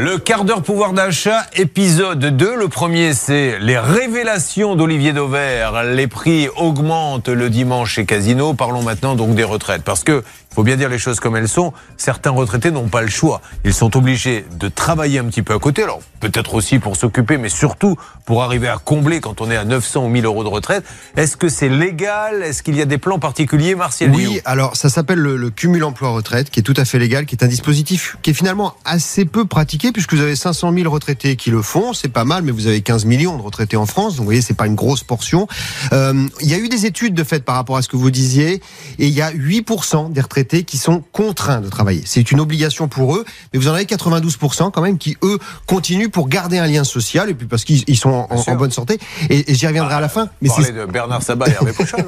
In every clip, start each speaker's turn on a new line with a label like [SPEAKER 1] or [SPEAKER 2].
[SPEAKER 1] Le quart d'heure pouvoir d'achat, épisode 2. Le premier, c'est les révélations d'Olivier Dauvert. Les prix augmentent le dimanche chez Casino. Parlons maintenant donc des retraites. Parce que faut bien dire les choses comme elles sont. Certains retraités n'ont pas le choix. Ils sont obligés de travailler un petit peu à côté. Alors, peut-être aussi pour s'occuper, mais surtout pour arriver à combler quand on est à 900 ou 1000 euros de retraite. Est-ce que c'est légal? Est-ce qu'il y a des plans particuliers, Martial
[SPEAKER 2] Oui, alors ça s'appelle le, le cumul emploi-retraite, qui est tout à fait légal, qui est un dispositif qui est finalement assez peu pratiqué, puisque vous avez 500 000 retraités qui le font. C'est pas mal, mais vous avez 15 millions de retraités en France. Donc, vous voyez, c'est pas une grosse portion. Euh, il y a eu des études de fait par rapport à ce que vous disiez, et il y a 8% des retraités qui sont contraints de travailler. C'est une obligation pour eux, mais vous en avez 92% quand même qui, eux, continuent pour garder un lien social et puis parce qu'ils sont en, bonne santé. Et, j'y reviendrai à la fin.
[SPEAKER 1] Mais c'est de Bernard Sabat et Hervé Pochon.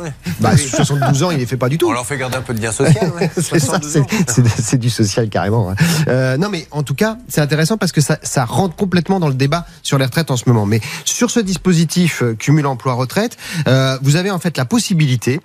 [SPEAKER 2] bah, 72 ans, il les fait pas du tout.
[SPEAKER 1] On leur fait garder un peu de lien social.
[SPEAKER 2] c'est du social carrément. Euh, non, mais en tout cas, c'est intéressant parce que ça, ça rentre complètement dans le débat sur les retraites en ce moment. Mais sur ce dispositif euh, cumul emploi-retraite, euh, vous avez en fait la possibilité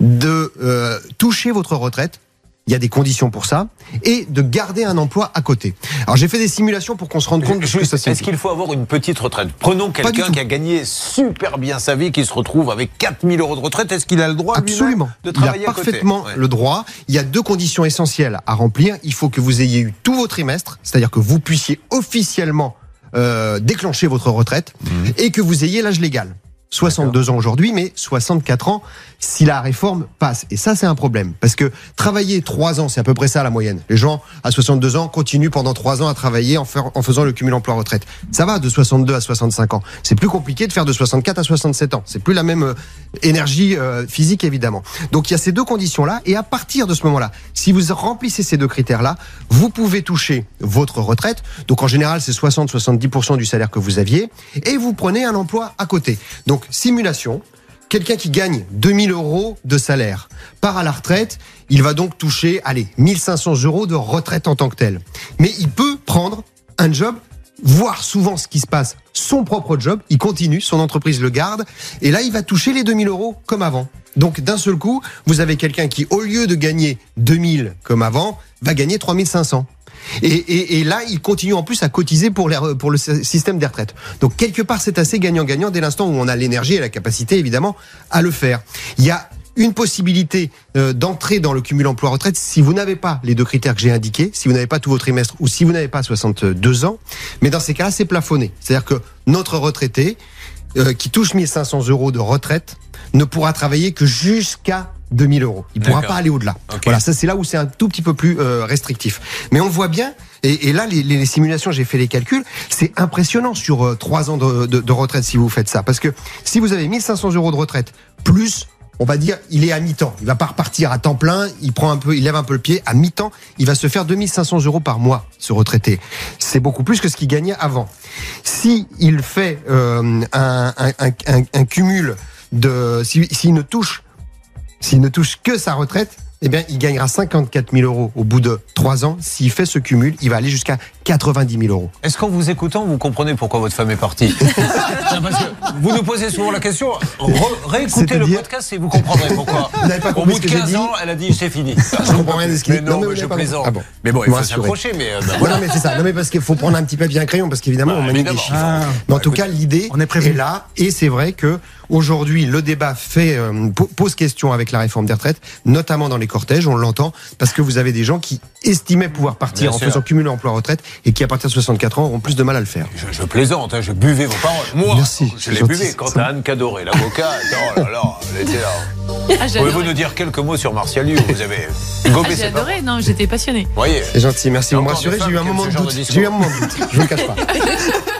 [SPEAKER 2] de euh, toucher votre retraite il y a des conditions pour ça, et de garder un emploi à côté. Alors j'ai fait des simulations pour qu'on se rende compte de ce que ça
[SPEAKER 1] Est-ce qu'il faut avoir une petite retraite? Prenons quelqu'un qui a gagné super bien sa vie, qui se retrouve avec 4000 euros de retraite. Est-ce qu'il a le droit
[SPEAKER 2] Absolument.
[SPEAKER 1] de travailler
[SPEAKER 2] Il a parfaitement le droit. Il y a deux conditions essentielles à remplir. Il faut que vous ayez eu tous vos trimestres, c'est-à-dire que vous puissiez officiellement euh, déclencher votre retraite mmh. et que vous ayez l'âge légal. 62 ans aujourd'hui, mais 64 ans si la réforme passe. Et ça, c'est un problème. Parce que travailler 3 ans, c'est à peu près ça la moyenne. Les gens à 62 ans continuent pendant 3 ans à travailler en, en faisant le cumul emploi-retraite. Ça va de 62 à 65 ans. C'est plus compliqué de faire de 64 à 67 ans. C'est plus la même euh, énergie euh, physique, évidemment. Donc il y a ces deux conditions-là. Et à partir de ce moment-là, si vous remplissez ces deux critères-là, vous pouvez toucher votre retraite. Donc en général, c'est 60-70% du salaire que vous aviez. Et vous prenez un emploi à côté. Donc simulation quelqu'un qui gagne 2000 euros de salaire part à la retraite, il va donc toucher, allez, 1500 euros de retraite en tant que tel. Mais il peut prendre un job, voir souvent ce qui se passe, son propre job, il continue, son entreprise le garde, et là, il va toucher les 2000 euros comme avant. Donc, d'un seul coup, vous avez quelqu'un qui, au lieu de gagner 2000 comme avant, va gagner 3500. Et, là, il continue en plus à cotiser pour, pour le système des retraites. Donc quelque part, c'est assez gagnant-gagnant dès l'instant où on a l'énergie et la capacité, évidemment, à le faire. Il y a une possibilité euh, d'entrer dans le cumul emploi-retraite si vous n'avez pas les deux critères que j'ai indiqués, si vous n'avez pas tous vos trimestres ou si vous n'avez pas 62 ans. Mais dans ces cas-là, c'est plafonné. C'est-à-dire que notre retraité, euh, qui touche 1500 euros de retraite, ne pourra travailler que jusqu'à 2000 euros. Il ne pourra pas aller au-delà. Voilà, ça c'est là où c'est un tout petit peu plus euh, restrictif. Mais on voit bien, et, là les, les, simulations, j'ai fait les calculs, c'est impressionnant sur euh, trois 3 ans de, de, de, retraite si vous faites ça. Parce que si vous avez 1500 euros de retraite, plus, on va dire, il est à mi-temps. Il va pas repartir à temps plein, il prend un peu, il lève un peu le pied. À mi-temps, il va se faire 2500 euros par mois, ce retraité. C'est beaucoup plus que ce qu'il gagnait avant. Si il fait euh, un, un, un, un, cumul de, s'il ne touche s'il ne touche que sa retraite, eh bien, il gagnera 54 000 euros au bout de trois ans. S'il fait ce cumul, il va aller jusqu'à 90 000 euros.
[SPEAKER 1] Est-ce qu'en vous écoutant, vous comprenez pourquoi votre femme est partie Vous nous posez souvent la question. réécoutez le podcast et vous comprendrez pourquoi. Vous au bout de 15 ans, elle a dit c'est fini.
[SPEAKER 2] je comprends rien de ce qu'il
[SPEAKER 1] dit. Non, mais, je plaisante. Ah bon. Mais bon, il faut s'approcher. Mais euh, bah,
[SPEAKER 2] voilà. mais c'est ça. Non, mais parce qu'il faut prendre un petit papier et un crayon parce qu'évidemment, bah, on met des chiffres. Ah. mais en tout cas, l'idée est là. Et c'est vrai que aujourd'hui, le débat fait euh, pose question avec la réforme des retraites, notamment dans les cortèges, on l'entend, parce que vous avez des gens qui estimaient pouvoir partir en faisant cumuler emploi-retraite et qui, à partir de 64 ans, auront plus de mal à le faire.
[SPEAKER 1] Je, plaisante, hein, je buvais vos paroles. Moi, Merci, je les buvais. Quant à Anne Cadoré, l'avocat, oh là là, elle était là. Ah, Pouvez-vous nous dire quelques mots sur Martial Vous avez
[SPEAKER 3] gobé ah, J'ai adoré, non, j'étais passionné.
[SPEAKER 2] Voyez. C'est gentil, merci. Vous me rassurez, j'ai eu un moment de doute. J'ai eu un moment de doute, je ne le cache pas.